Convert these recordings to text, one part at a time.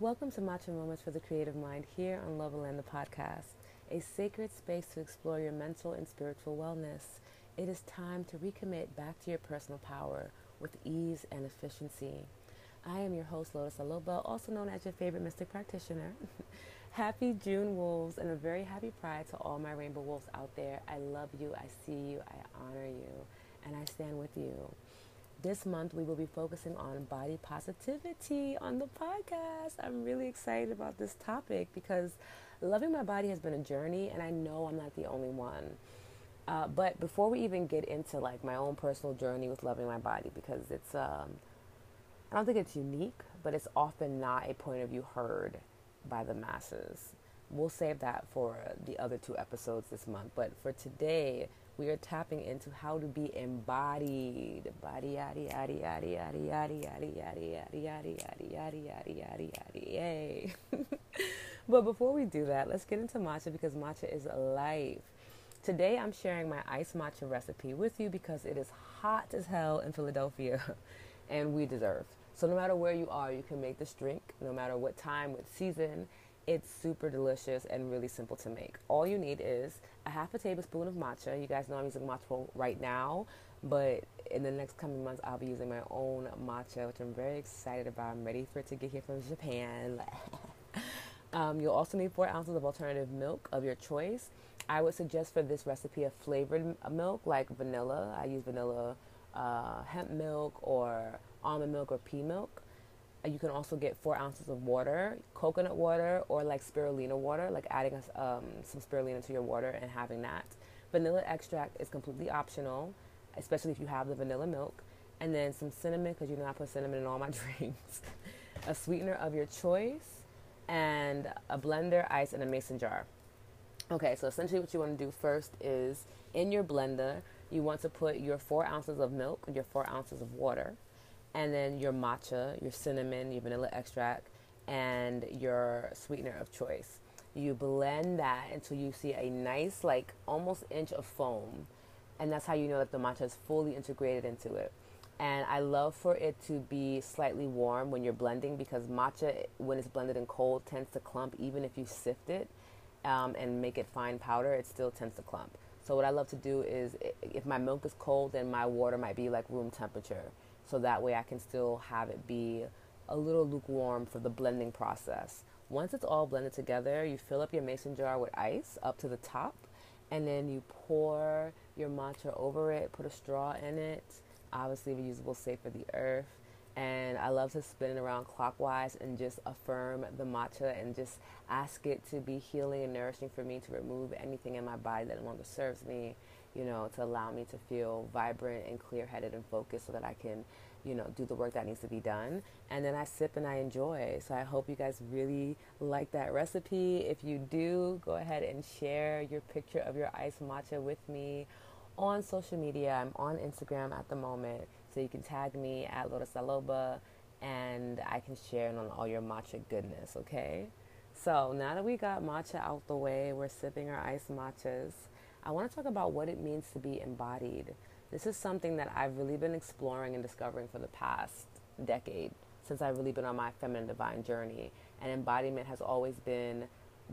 Welcome to Matcha Moments for the Creative Mind here on Lobaland the podcast, a sacred space to explore your mental and spiritual wellness. It is time to recommit back to your personal power with ease and efficiency. I am your host, Lotus Aloba, also known as your favorite mystic practitioner. happy June Wolves and a very happy Pride to all my rainbow wolves out there. I love you, I see you, I honor you, and I stand with you. This month, we will be focusing on body positivity on the podcast. I'm really excited about this topic because loving my body has been a journey, and I know I'm not the only one. Uh, but before we even get into like my own personal journey with loving my body, because it's, um, I don't think it's unique, but it's often not a point of view heard by the masses. We'll save that for the other two episodes this month. But for today, we are tapping into how to be embodied. Body yaddy yaddy yaddy yaddy yaddy yaddy yaddy yaddy yaddy yaddy yaddy yaddy yaddy yay. but before we do that, let's get into matcha because matcha is life. Today I'm sharing my iced matcha recipe with you because it is hot as hell in Philadelphia and we deserve. So no matter where you are, you can make this drink, no matter what time, what season, it's super delicious and really simple to make. All you need is a half a tablespoon of matcha. You guys know I'm using matcha right now, but in the next coming months, I'll be using my own matcha, which I'm very excited about. I'm ready for it to get here from Japan. um, you'll also need four ounces of alternative milk of your choice. I would suggest for this recipe a flavored milk like vanilla. I use vanilla uh, hemp milk or almond milk or pea milk. You can also get four ounces of water, coconut water, or like spirulina water, like adding um, some spirulina to your water and having that. Vanilla extract is completely optional, especially if you have the vanilla milk. And then some cinnamon, because you know I put cinnamon in all my drinks. a sweetener of your choice, and a blender, ice, and a mason jar. Okay, so essentially what you want to do first is in your blender, you want to put your four ounces of milk, your four ounces of water, and then your matcha, your cinnamon, your vanilla extract, and your sweetener of choice. You blend that until you see a nice, like almost inch of foam, and that's how you know that the matcha is fully integrated into it. And I love for it to be slightly warm when you're blending because matcha, when it's blended in cold, tends to clump even if you sift it um, and make it fine powder, it still tends to clump. So what I love to do is, if my milk is cold, then my water might be like room temperature so that way I can still have it be a little lukewarm for the blending process. Once it's all blended together, you fill up your mason jar with ice up to the top, and then you pour your matcha over it, put a straw in it, obviously reusable, safe for the earth. And I love to spin it around clockwise and just affirm the matcha and just ask it to be healing and nourishing for me to remove anything in my body that no longer serves me you know, to allow me to feel vibrant and clear headed and focused so that I can, you know, do the work that needs to be done. And then I sip and I enjoy. So I hope you guys really like that recipe. If you do, go ahead and share your picture of your iced matcha with me on social media. I'm on Instagram at the moment. So you can tag me at Lotus Aloba and I can share on all your matcha goodness, okay? So now that we got matcha out the way, we're sipping our iced matchas. I want to talk about what it means to be embodied. This is something that I've really been exploring and discovering for the past decade since I've really been on my feminine divine journey. And embodiment has always been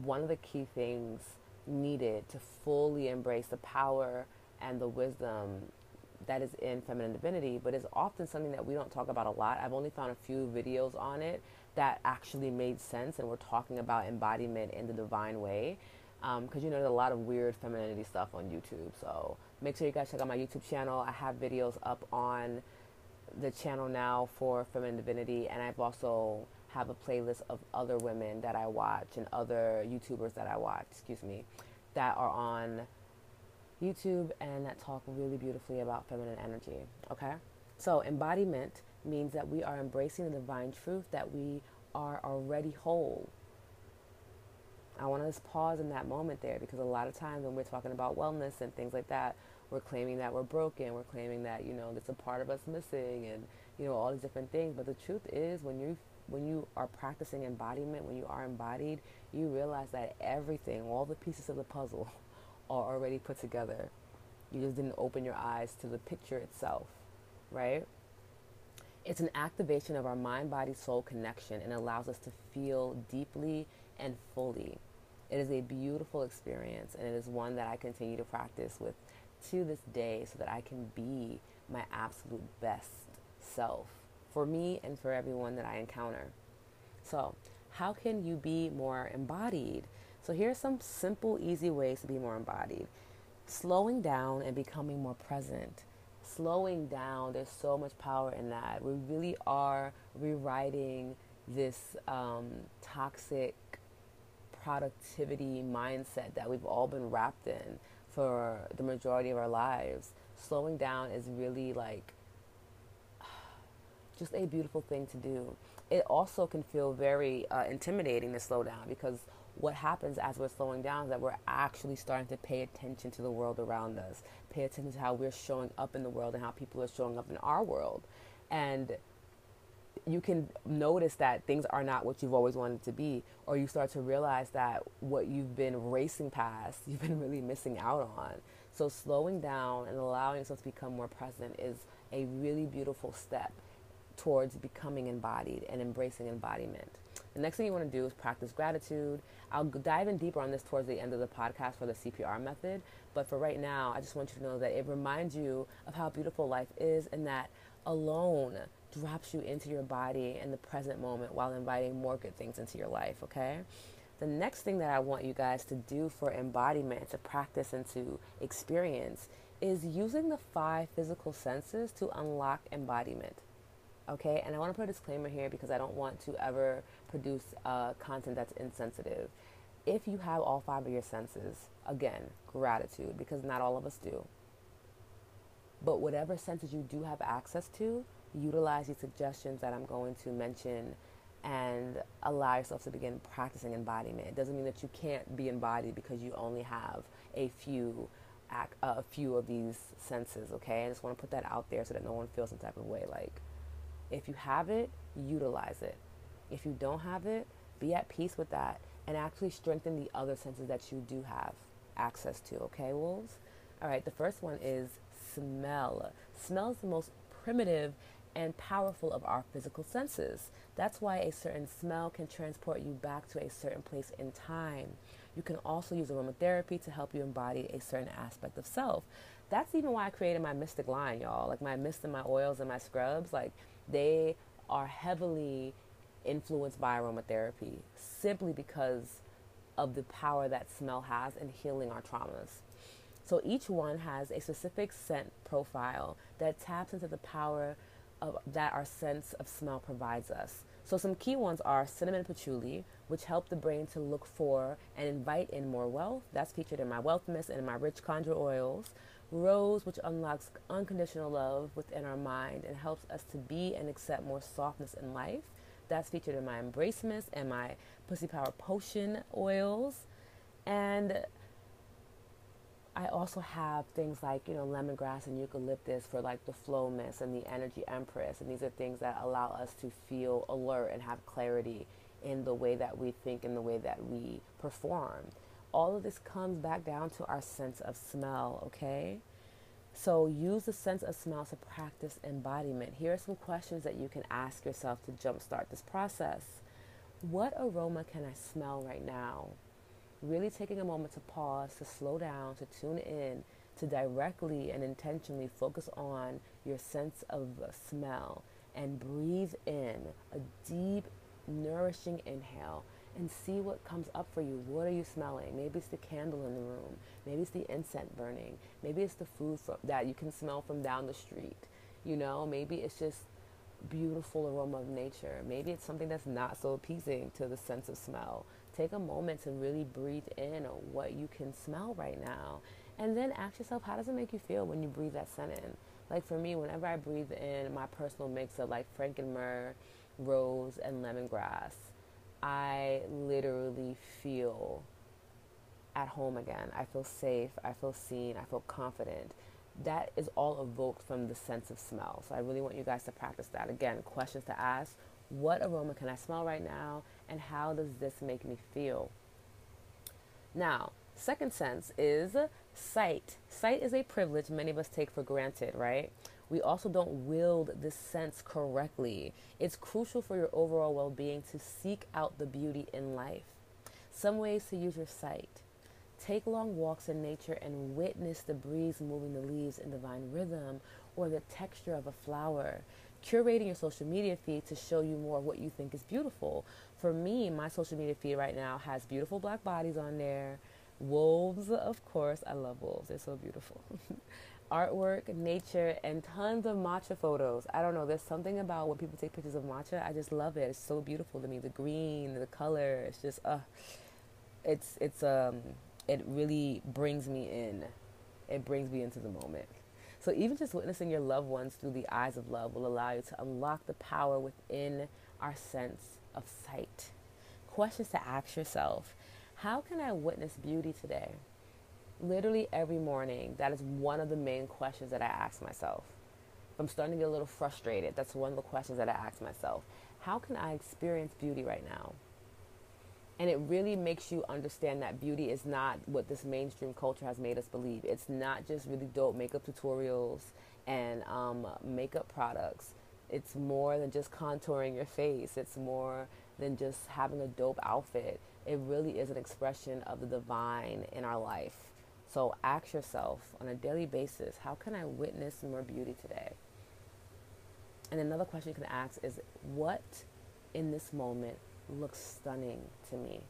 one of the key things needed to fully embrace the power and the wisdom that is in feminine divinity, but is often something that we don't talk about a lot. I've only found a few videos on it that actually made sense and we're talking about embodiment in the divine way because um, you know there's a lot of weird femininity stuff on YouTube. So make sure you guys check out my YouTube channel. I have videos up on the channel now for feminine divinity, and I've also have a playlist of other women that I watch and other YouTubers that I watch. Excuse me, that are on YouTube and that talk really beautifully about feminine energy. Okay, so embodiment means that we are embracing the divine truth that we are already whole I want to just pause in that moment there because a lot of times when we're talking about wellness and things like that, we're claiming that we're broken. We're claiming that you know there's a part of us missing, and you know all these different things. But the truth is, when you when you are practicing embodiment, when you are embodied, you realize that everything, all the pieces of the puzzle, are already put together. You just didn't open your eyes to the picture itself, right? It's an activation of our mind body soul connection and allows us to feel deeply and fully. It is a beautiful experience and it is one that I continue to practice with to this day so that I can be my absolute best self for me and for everyone that I encounter. So, how can you be more embodied? So, here are some simple, easy ways to be more embodied slowing down and becoming more present. Slowing down, there's so much power in that. We really are rewriting this um, toxic productivity mindset that we've all been wrapped in for the majority of our lives. Slowing down is really like just a beautiful thing to do. It also can feel very uh, intimidating to slow down because what happens as we're slowing down is that we're actually starting to pay attention to the world around us, pay attention to how we're showing up in the world and how people are showing up in our world. And you can notice that things are not what you've always wanted to be, or you start to realize that what you've been racing past, you've been really missing out on. So, slowing down and allowing yourself to become more present is a really beautiful step towards becoming embodied and embracing embodiment. The next thing you want to do is practice gratitude. I'll dive in deeper on this towards the end of the podcast for the CPR method. But for right now, I just want you to know that it reminds you of how beautiful life is and that alone drops you into your body in the present moment while inviting more good things into your life, okay? The next thing that I want you guys to do for embodiment, to practice and to experience, is using the five physical senses to unlock embodiment. Okay, and I want to put a disclaimer here because I don't want to ever produce uh, content that's insensitive. If you have all five of your senses, again, gratitude, because not all of us do. But whatever senses you do have access to, utilize these suggestions that I'm going to mention and allow yourself to begin practicing embodiment. It doesn't mean that you can't be embodied because you only have a few a few of these senses, okay? I just want to put that out there so that no one feels some type of way like if you have it, utilize it. If you don't have it, be at peace with that and actually strengthen the other senses that you do have access to, okay, wolves? All right, the first one is smell. Smell is the most primitive and powerful of our physical senses. That's why a certain smell can transport you back to a certain place in time. You can also use aromatherapy to help you embody a certain aspect of self. That's even why I created my mystic line, y'all. Like my mist and my oils and my scrubs, like they are heavily influenced by aromatherapy simply because of the power that smell has in healing our traumas. So each one has a specific scent profile that taps into the power of, that our sense of smell provides us. So some key ones are cinnamon patchouli, which help the brain to look for and invite in more wealth. That's featured in my wealth mist and in my rich conjure oils. Rose, which unlocks unconditional love within our mind and helps us to be and accept more softness in life. That's featured in my embrace mist and my pussy power potion oils. And I also have things like, you know, lemongrass and eucalyptus for like the flow mist and the energy empress. And these are things that allow us to feel alert and have clarity in the way that we think and the way that we perform. All of this comes back down to our sense of smell, okay? So use the sense of smell to practice embodiment. Here are some questions that you can ask yourself to jumpstart this process. What aroma can I smell right now? Really taking a moment to pause, to slow down, to tune in, to directly and intentionally focus on your sense of smell and breathe in a deep, nourishing inhale and see what comes up for you. What are you smelling? Maybe it's the candle in the room. Maybe it's the incense burning. Maybe it's the food from, that you can smell from down the street. You know, maybe it's just beautiful aroma of nature. Maybe it's something that's not so appeasing to the sense of smell take a moment to really breathe in what you can smell right now. And then ask yourself, how does it make you feel when you breathe that scent in? Like for me, whenever I breathe in my personal mix of like frankenmyrrh, rose, and lemongrass, I literally feel at home again. I feel safe. I feel seen. I feel confident. That is all evoked from the sense of smell. So I really want you guys to practice that. Again, questions to ask. What aroma can I smell right now? And how does this make me feel? Now, second sense is sight. Sight is a privilege many of us take for granted, right? We also don't wield this sense correctly. It's crucial for your overall well being to seek out the beauty in life. Some ways to use your sight. Take long walks in nature and witness the breeze moving the leaves in divine rhythm or the texture of a flower. Curating your social media feed to show you more of what you think is beautiful. For me, my social media feed right now has beautiful black bodies on there, wolves, of course. I love wolves, they're so beautiful. artwork, nature, and tons of matcha photos. I don't know, there's something about when people take pictures of matcha, I just love it. It's so beautiful to me. The green, the color, it's just uh it's it's um it really brings me in. It brings me into the moment. So even just witnessing your loved ones through the eyes of love will allow you to unlock the power within our sense of sight. Questions to ask yourself. How can I witness beauty today? literally every morning, that is one of the main questions that I ask myself. If I'm starting to get a little frustrated, that's one of the questions that I ask myself. How can I experience beauty right now? And it really makes you understand that beauty is not what this mainstream culture has made us believe. It's not just really dope makeup tutorials and um, makeup products. It's more than just contouring your face. It's more than just having a dope outfit. It really is an expression of the divine in our life. So ask yourself on a daily basis how can I witness more beauty today? And another question you can ask is what in this moment looks stunning to me?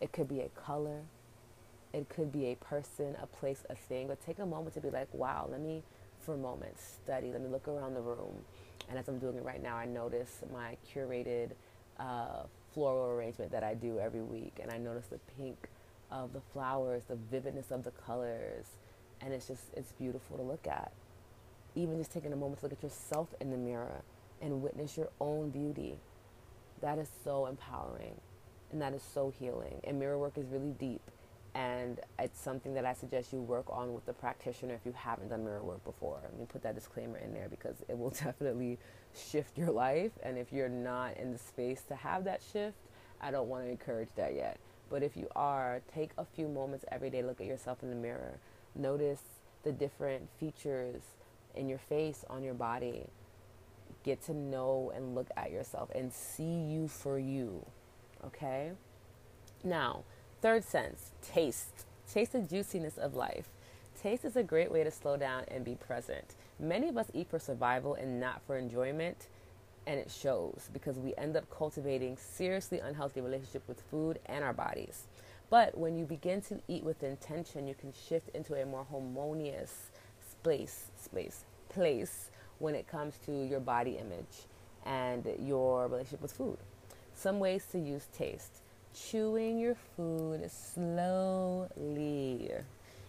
It could be a color, it could be a person, a place, a thing, but take a moment to be like, wow, let me, for a moment, study, let me look around the room. And as I'm doing it right now, I notice my curated uh, floral arrangement that I do every week, and I notice the pink of the flowers, the vividness of the colors, and it's just it's beautiful to look at. Even just taking a moment to look at yourself in the mirror and witness your own beauty. That is so empowering and that is so healing. And mirror work is really deep and it's something that I suggest you work on with the practitioner if you haven't done mirror work before. Let me put that disclaimer in there because it will definitely shift your life. And if you're not in the space to have that shift, I don't want to encourage that yet. But if you are, take a few moments every day, look at yourself in the mirror. Notice the different features in your face, on your body. Get to know and look at yourself and see you for you. Okay? Now, third sense, taste. Taste the juiciness of life. Taste is a great way to slow down and be present. Many of us eat for survival and not for enjoyment and it shows because we end up cultivating seriously unhealthy relationship with food and our bodies. But when you begin to eat with intention, you can shift into a more harmonious space, space, place when it comes to your body image and your relationship with food. Some ways to use taste. Chewing your food slowly.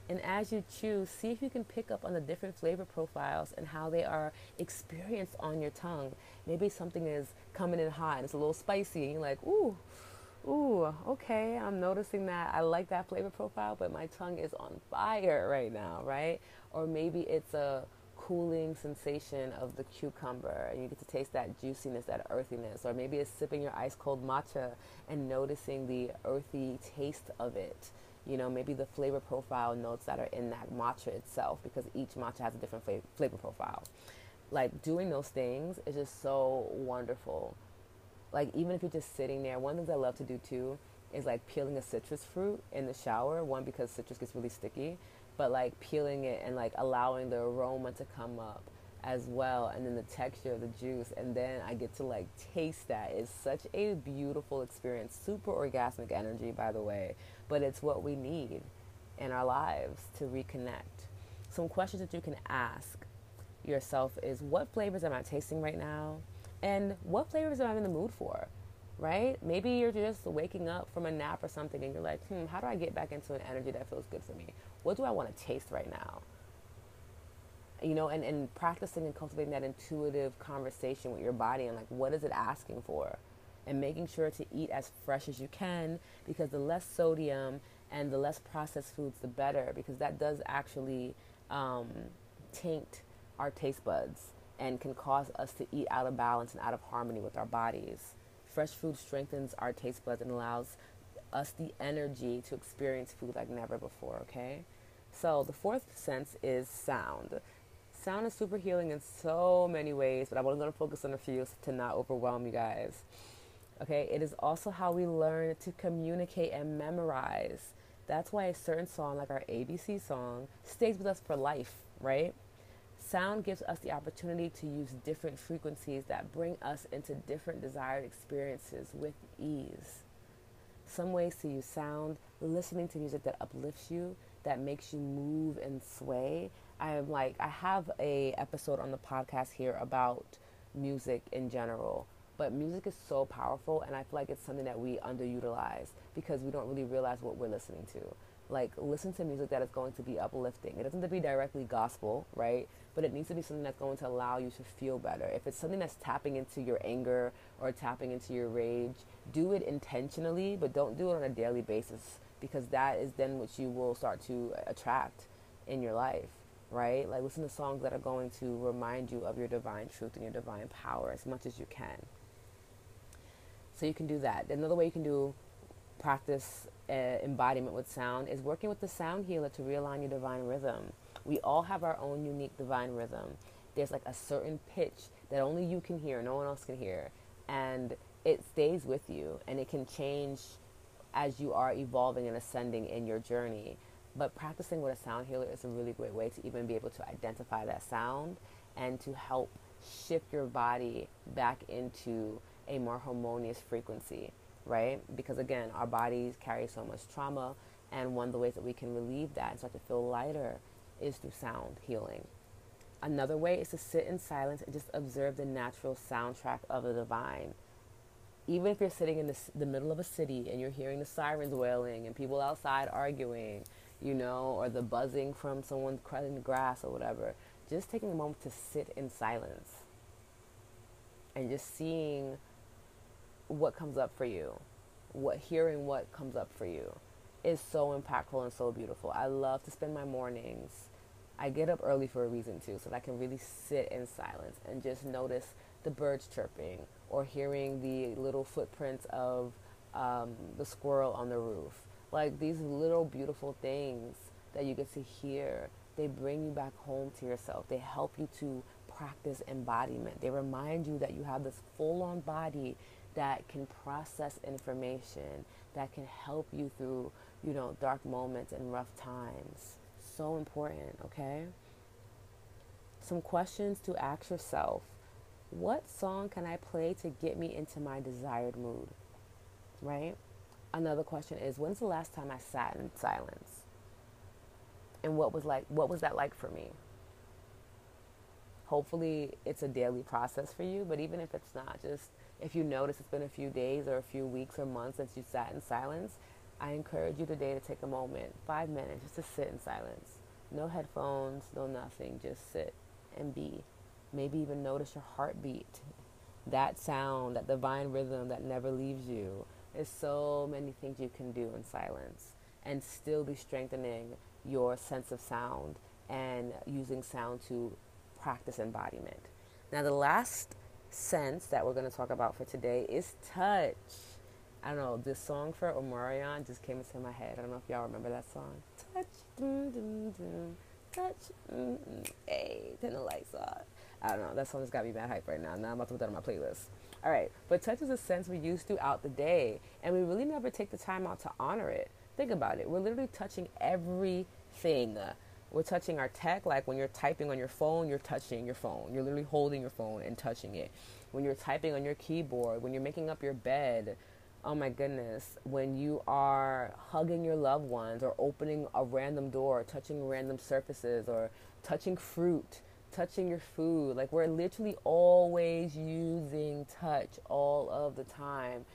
And as you chew, see if you can pick up on the different flavor profiles and how they are experienced on your tongue. Maybe something is coming in hot and it's a little spicy, and you're like, ooh, ooh, okay, I'm noticing that I like that flavor profile, but my tongue is on fire right now, right? Or maybe it's a cooling sensation of the cucumber and you get to taste that juiciness, that earthiness. Or maybe it's sipping your ice cold matcha and noticing the earthy taste of it you know, maybe the flavor profile notes that are in that matcha itself because each matcha has a different flavor, flavor profile. Like doing those things is just so wonderful. Like even if you're just sitting there, one of the things I love to do too is like peeling a citrus fruit in the shower. One because citrus gets really sticky, but like peeling it and like allowing the aroma to come up as well and then the texture of the juice and then I get to like taste that. It's such a beautiful experience. Super orgasmic energy by the way but it's what we need in our lives to reconnect. Some questions that you can ask yourself is what flavors am I tasting right now? And what flavors am I in the mood for? Right? Maybe you're just waking up from a nap or something and you're like, hmm, how do I get back into an energy that feels good for me? What do I want to taste right now? You know, and, and practicing and cultivating that intuitive conversation with your body and like, what is it asking for? and making sure to eat as fresh as you can because the less sodium and the less processed foods, the better because that does actually um, taint our taste buds and can cause us to eat out of balance and out of harmony with our bodies. Fresh food strengthens our taste buds and allows us the energy to experience food like never before, okay? So the fourth sense is sound. Sound is super healing in so many ways, but I'm only going to focus on a few to not overwhelm you guys. Okay, it is also how we learn to communicate and memorize. That's why a certain song, like our ABC song, stays with us for life, right? Sound gives us the opportunity to use different frequencies that bring us into different desired experiences with ease. Some ways to use sound, listening to music that uplifts you, that makes you move and sway. I am like I have a episode on the podcast here about music in general but music is so powerful, and I feel like it's something that we underutilize because we don't really realize what we're listening to. Like, listen to music that is going to be uplifting. It doesn't have to be directly gospel, right? But it needs to be something that's going to allow you to feel better. If it's something that's tapping into your anger or tapping into your rage, do it intentionally, but don't do it on a daily basis because that is then what you will start to attract in your life right? Like listen to songs that are going to remind you of your divine truth and your divine power as much as you can. So you can do that. Another way you can do practice uh, embodiment with sound is working with the sound healer to realign your divine rhythm. We all have our own unique divine rhythm. There's like a certain pitch that only you can hear, no one else can hear, and it stays with you and it can change as you are evolving and ascending in your journey. But practicing with a sound healer is a really great way to even be able to identify that sound and to help shift your body back into a more harmonious frequency, right? Because again, our bodies carry so much trauma, and one of the ways that we can relieve that and start to feel lighter is through sound healing. Another way is to sit in silence and just observe the natural soundtrack of the divine. Even if you're sitting in the, the middle of a city and you're hearing the sirens wailing and people outside arguing, you know, or the buzzing from someone cutting the grass or whatever, just taking a moment to sit in silence and just seeing what comes up for you, what hearing what comes up for you is so impactful and so beautiful. I love to spend my mornings. I get up early for a reason too, so that I can really sit in silence and just notice the birds chirping or hearing the little footprints of um, the squirrel on the roof. Like these little beautiful things that you get to hear, they bring you back home to yourself. They help you to practice embodiment. They remind you that you have this full on body that can process information, that can help you through, you know, dark moments and rough times. So important, okay? Some questions to ask yourself. What song can I play to get me into my desired mood? Right? Another question is when's the last time I sat in silence? And what was like what was that like for me? Hopefully it's a daily process for you, but even if it's not, just if you notice it's been a few days or a few weeks or months since you sat in silence, I encourage you today to take a moment, five minutes, just to sit in silence. No headphones, no nothing, just sit and be. Maybe even notice your heartbeat. That sound, that divine rhythm that never leaves you. There's so many things you can do in silence and still be strengthening your sense of sound and using sound to practice embodiment. Now, the last sense that we're going to talk about for today is touch. I don't know, this song for Omarion just came into my head. I don't know if y'all remember that song. Touch, dum, dum, touch, mm, mm, hey, turn the lights off. I don't know, that song has got me bad hype right now. Now I'm about to put that on my playlist. All right, but touch is a sense we use throughout the day, and we really never take the time out to honor it. Think about it. We're literally touching everything. We're touching our tech, like when you're typing on your phone, you're touching your phone. You're literally holding your phone and touching it. When you're typing on your keyboard, when you're making up your bed, oh my goodness, when you are hugging your loved ones or opening a random door, touching random surfaces, or touching fruit, touching your food. Like we're literally always using touch all of the time,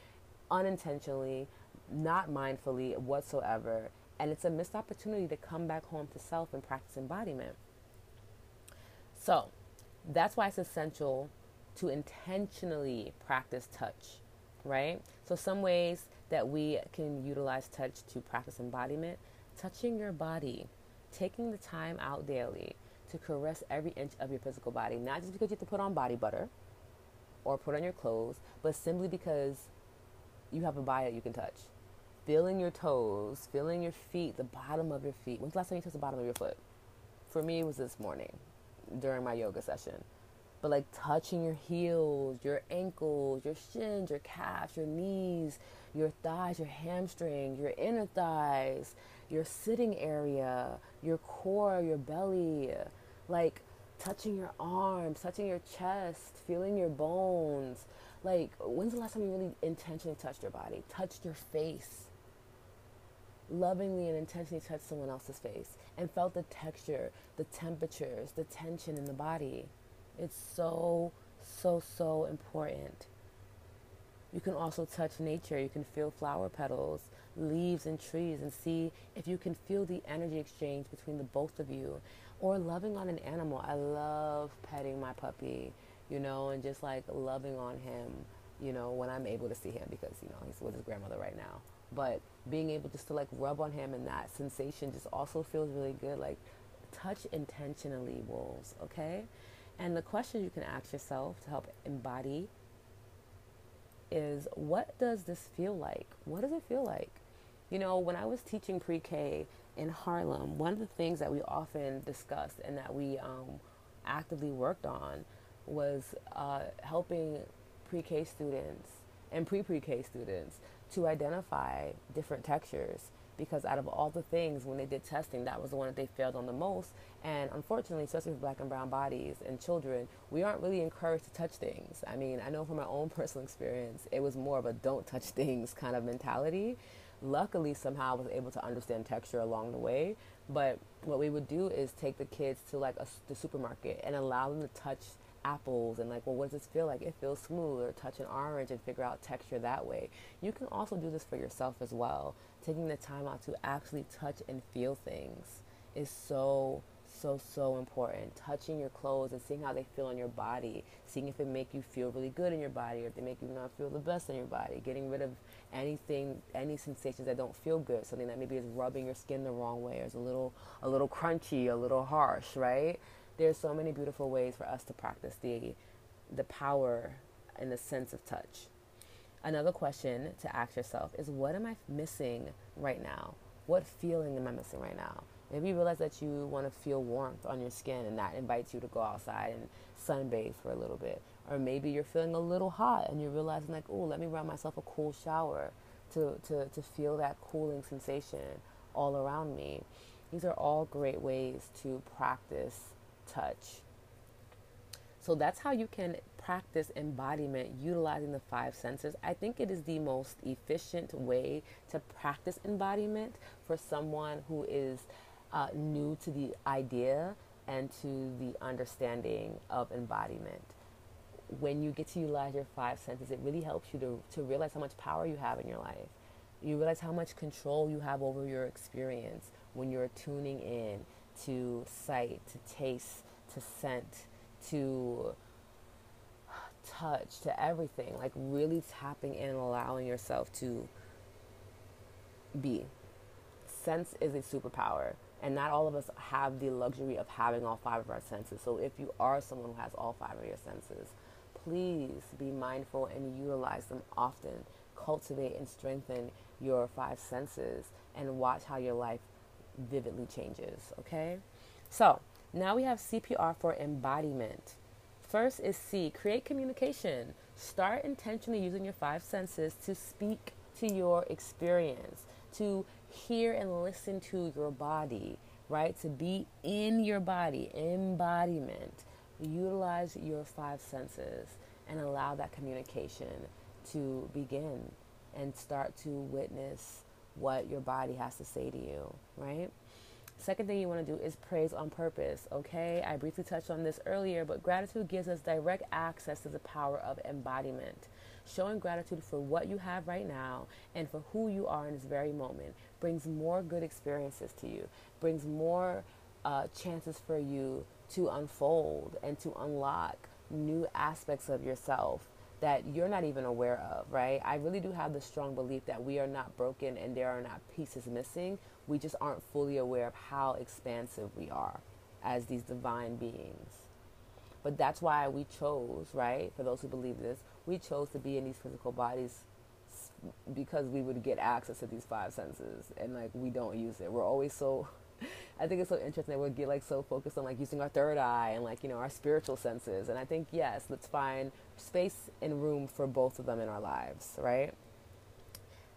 unintentionally, not mindfully whatsoever and it's a missed opportunity to come back home to self and practice embodiment. So that's why it's essential to intentionally practice touch, right? So, some ways that we can utilize touch to practice embodiment touching your body, taking the time out daily to caress every inch of your physical body, not just because you have to put on body butter or put on your clothes, but simply because you have a body that you can touch feeling your toes, feeling your feet, the bottom of your feet. When's the last time you touched the bottom of your foot? For me, it was this morning. during my yoga session. But like touching your heels, your ankles, your shins, your calves, your knees, your thighs, your hamstrings, your inner thighs, your sitting area, your core, your belly, like touching your arms, touching your chest, feeling your bones. Like, when's the last time you really intentionally touched your body? Touched your face? Lovingly and intentionally touched someone else's face and felt the texture, the temperatures, the tension in the body. It's so, so, so important. You can also touch nature. You can feel flower petals, leaves, and trees and see if you can feel the energy exchange between the both of you. Or loving on an animal. I love petting my puppy, you know, and just like loving on him, you know, when I'm able to see him because, you know, he's with his grandmother right now. But being able just to like rub on him and that sensation just also feels really good. Like touch intentionally, wolves, okay? And the question you can ask yourself to help embody is what does this feel like? What does it feel like? You know, when I was teaching pre K in Harlem, one of the things that we often discussed and that we um, actively worked on was uh, helping pre K students and pre pre K students to identify different textures because out of all the things when they did testing that was the one that they failed on the most. And unfortunately especially for black and brown bodies and children we aren't really encouraged to touch things. I mean i know from my own personal experience it was more of a don't touch things kind of mentality. Luckily somehow i was able to understand texture along the way. But what we would do is take the kids to like a, the supermarket and allow them to touch apples and like, well, what does this feel like? It feels smooth, or touch an orange and figure out texture that way. You can also do this for yourself as well. Taking the time out to actually touch and feel things is so so so important touching your clothes and seeing how they feel on your body seeing if it make you feel really good in your body or if they make you not feel the best in your body getting rid of anything any sensations that don't feel good something that maybe is rubbing your skin the wrong way or is a little a little crunchy a little harsh right there's so many beautiful ways for us to practice the the power and the sense of touch. Another question to ask yourself is what am I missing right now? What feeling am I missing right now? Maybe you realize that you want to feel warmth on your skin and that invites you to go outside and sunbathe for a little bit. Or maybe you're feeling a little hot and you're realizing like, oh, let me run myself a cool shower to, to, to feel that cooling sensation all around me. These are all great ways to practice touch. So that's how you can practice embodiment utilizing the five senses. I think it is the most efficient way to practice embodiment for someone who is uh, new to the idea and to the understanding of embodiment. When you get to utilize your five senses, it really helps you to, to realize how much power you have in your life. You realize how much control you have over your experience when you're tuning in to sight, to taste, to scent, to touch, to everything. Like really tapping in and allowing yourself to be. Sense is a superpower. And not all of us have the luxury of having all five of our senses. So if you are someone who has all five of your senses, please be mindful and utilize them often. Cultivate and strengthen your five senses and watch how your life vividly changes, okay? So now we have CPR for embodiment. First is C, create communication. Start intentionally using your five senses to speak to your experience, to hear and listen to your body, right? To be in your body, embodiment. Utilize your five senses and allow that communication to begin and start to witness what your body has to say to you, right? Second thing you want to do is praise on purpose, okay? I briefly touched on this earlier, but gratitude gives us direct access to the power of embodiment. Showing gratitude for what you have right now and for who you are in this very moment brings more good experiences to you, brings more uh, chances for you to unfold and to unlock new aspects of yourself that you're not even aware of, right? I really do have the strong belief that we are not broken and there are not pieces missing. We just aren't fully aware of how expansive we are as these divine beings. But that's why we chose, right? For those who believe this, we chose to be in these physical bodies because we would get access to these five senses and like we don't use it. We're always so I think it's so interesting that we get like so focused on like using our third eye and like you know our spiritual senses. And I think yes, let's find space and room for both of them in our lives, right?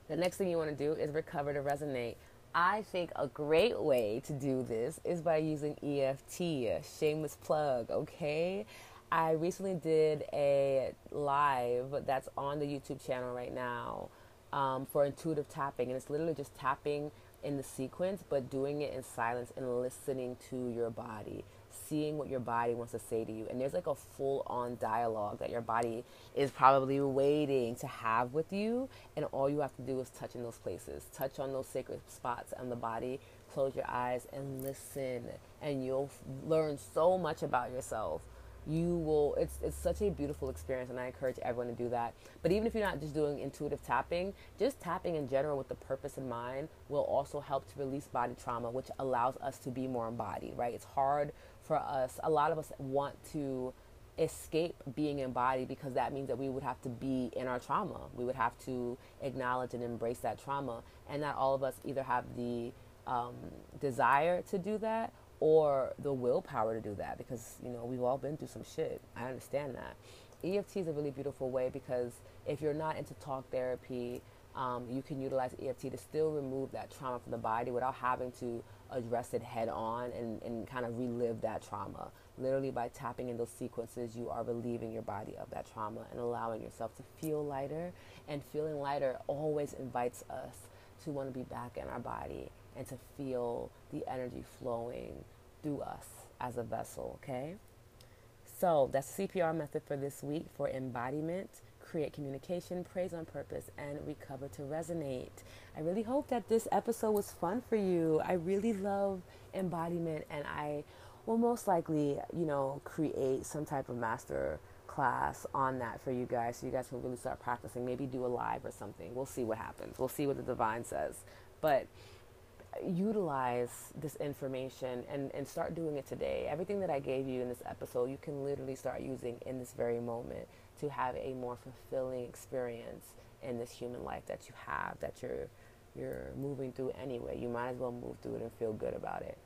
The next thing you want to do is recover to resonate. I think a great way to do this is by using EFT, shameless plug, okay? I recently did a live that's on the YouTube channel right now um, for intuitive tapping, and it's literally just tapping in the sequence, but doing it in silence and listening to your body, seeing what your body wants to say to you. And there's like a full on dialogue that your body is probably waiting to have with you. And all you have to do is touch in those places, touch on those sacred spots on the body, close your eyes and listen. And you'll learn so much about yourself you will it's it's such a beautiful experience and I encourage everyone to do that. But even if you're not just doing intuitive tapping, just tapping in general with the purpose in mind will also help to release body trauma, which allows us to be more embodied, right? It's hard for us. A lot of us want to escape being embodied because that means that we would have to be in our trauma. We would have to acknowledge and embrace that trauma. And not all of us either have the um, desire to do that or the willpower to do that because you know we've all been through some shit. I understand that. EFT is a really beautiful way because if you're not into talk therapy, um, you can utilize EFT to still remove that trauma from the body without having to address it head on and, and kind of relive that trauma. Literally, by tapping in those sequences, you are relieving your body of that trauma and allowing yourself to feel lighter. And feeling lighter always invites us to want to be back in our body and to feel the energy flowing through us as a vessel, okay? So that's CPR method for this week for embodiment, create communication, praise on purpose, and recover to resonate. I really hope that this episode was fun for you. I really love embodiment, and I will most likely, you know, create some type of master class on that for you guys so you guys can really start practicing. Maybe do a live or something. We'll see what happens. We'll see what the divine says. But utilize this information and, and start doing it today. Everything that I gave you in this episode, you can literally start using in this very moment to have a more fulfilling experience in this human life that you have, that you're you're moving through anyway. You might as well move through it and feel good about it.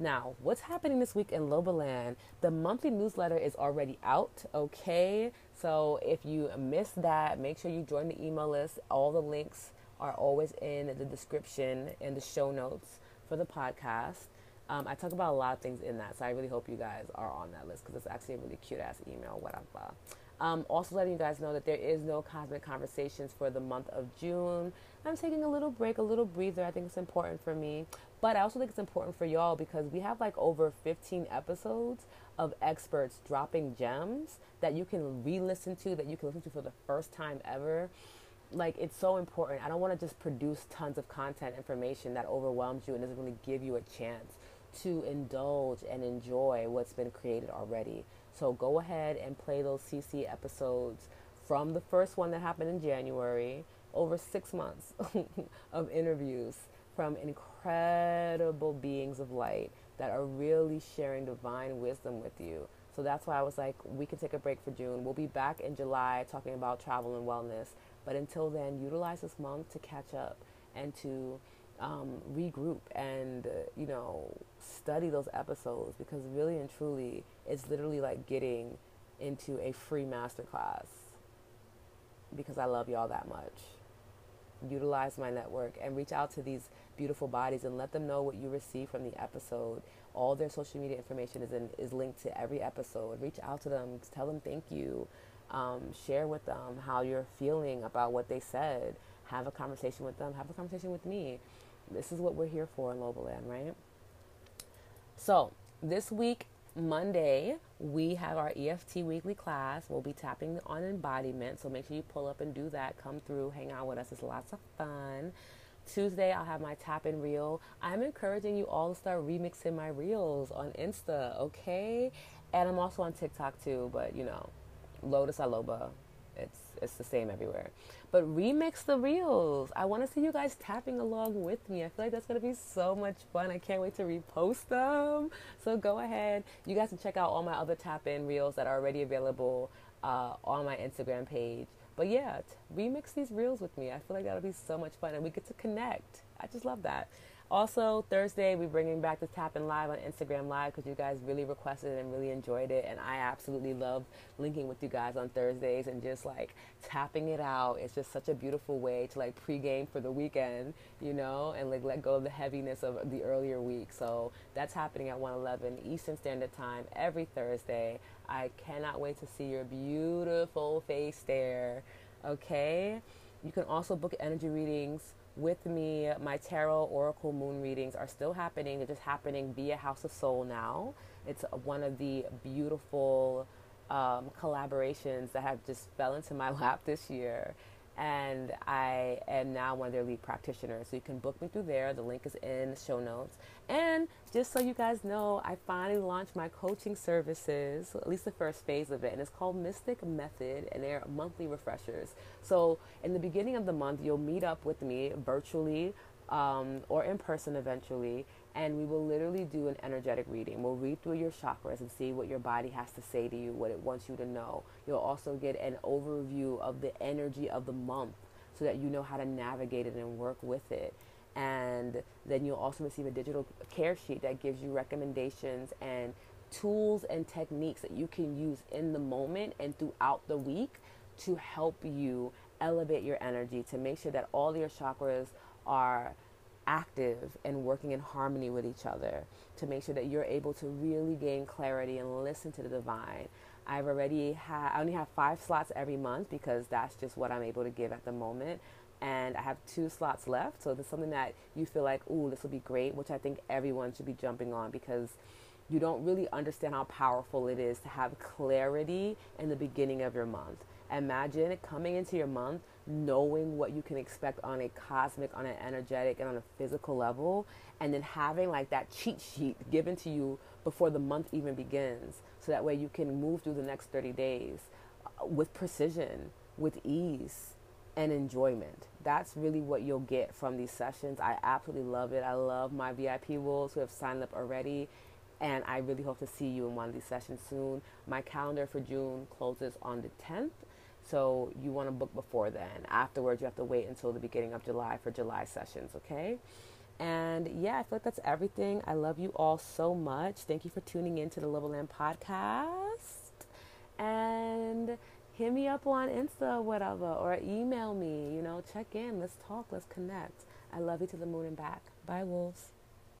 Now, what's happening this week in Lobaland? The monthly newsletter is already out, okay? So if you missed that, make sure you join the email list. All the links are always in the description and the show notes for the podcast. Um, I talk about a lot of things in that, so I really hope you guys are on that list because it's actually a really cute ass email, whatever. Um, also, letting you guys know that there is no cosmic conversations for the month of June. I'm taking a little break, a little breather. I think it's important for me, but I also think it's important for y'all because we have like over 15 episodes of experts dropping gems that you can re listen to, that you can listen to for the first time ever like it's so important. I don't want to just produce tons of content information that overwhelms you and doesn't really give you a chance to indulge and enjoy what's been created already. So go ahead and play those CC episodes from the first one that happened in January, over six months of interviews from incredible beings of light that are really sharing divine wisdom with you. So that's why I was like, we can take a break for June. We'll be back in July talking about travel and wellness. But until then, utilize this month to catch up and to um, regroup and, uh, you know, study those episodes because really and truly, it's literally like getting into a free masterclass because I love y'all that much. Utilize my network and reach out to these beautiful bodies and let them know what you receive from the episode. All their social media information is in, is linked to every episode. Reach out to them, tell them thank you um, share with them how you're feeling about what they said. Have a conversation with them. Have a conversation with me. This is what we're here for in Lobaland, right? So this week, Monday, we have our EFT weekly class. We'll be tapping on embodiment, so make sure you pull up and do that. Come through, hang out with us. It's lots of fun. Tuesday, I'll have my tap in reel. I'm encouraging you all to start remixing my reels on Insta, okay? And I'm also on TikTok too, but you know, Lotus Aloba. It's it's the same everywhere. But remix the reels. I want to see you guys tapping along with me. I feel like that's to be so much fun. I can't wait to repost them. So go ahead. You guys can check out all my other tap in reels that are already available uh, on my Instagram page. But yeah, remix these reels with me. I feel like that'll be so much fun and we get to connect. I just love that. Also, Thursday, we're bringing back the Tapping Live on Instagram Live because you guys really requested it and really enjoyed it. And I absolutely love linking with you guys on Thursdays and just like tapping it out. It's just such a beautiful way to like pregame for the weekend, you know, and like let go of the heaviness of the earlier week. So that's happening at 111 Eastern Standard Time every Thursday. I cannot wait to see your beautiful face there. Okay? You can also book energy readings with me. My tarot, oracle, moon readings are still happening. They're just happening via House of Soul now. It's one of the beautiful um, collaborations that have just fell into my lap this year and I am now one of their lead practitioners. So you can book me through there. The link is in the show notes. And just so you guys know, I finally launched my coaching services, at least the first phase of it, and it's called Mystic Method, and they're monthly refreshers. So in the beginning of the month, you'll meet up with me virtually um, or in person eventually, and we will literally do an energetic reading. We'll read through your chakras and see what your body has to say to you, what it wants you to know. You'll also get an overview of the energy of the month so that you know how to navigate it and work with it. And then you'll also receive a digital care sheet that gives you recommendations and tools and techniques that you can use in the moment and throughout the week to help you elevate your energy, to make sure that all your chakras are active and working in harmony with each other to make sure that you're able to really gain clarity and listen to the divine. I've already had, I only have five slots every month because that's just what I'm able to give at the moment. And I have two slots left. So if it's something that you feel like, ooh, this will be great, which I think everyone should be jumping on because you don't really understand how powerful it is to have clarity in the beginning of your month. Imagine coming into your month knowing what you can expect on a cosmic, on an energetic, and on a physical level, and then having like that cheat sheet given to you before the month even begins. So that way you can move through the next 30 days uh, with precision, with ease, and enjoyment. That's really what you'll get from these sessions. I absolutely love it. I love my VIP wolves who have signed up already. And I really hope to see you in one of these sessions soon. My calendar for June closes on the 10th. So you want to book before then. Afterwards, you have to wait until the beginning of July for July sessions, okay? And yeah, I feel like that's everything. I love you all so much. Thank you for tuning in to the Lobaland podcast. And hit me up on Insta whatever, or email me. You know, check in. Let's talk. Let's connect. I love you to the moon and back. Bye, wolves.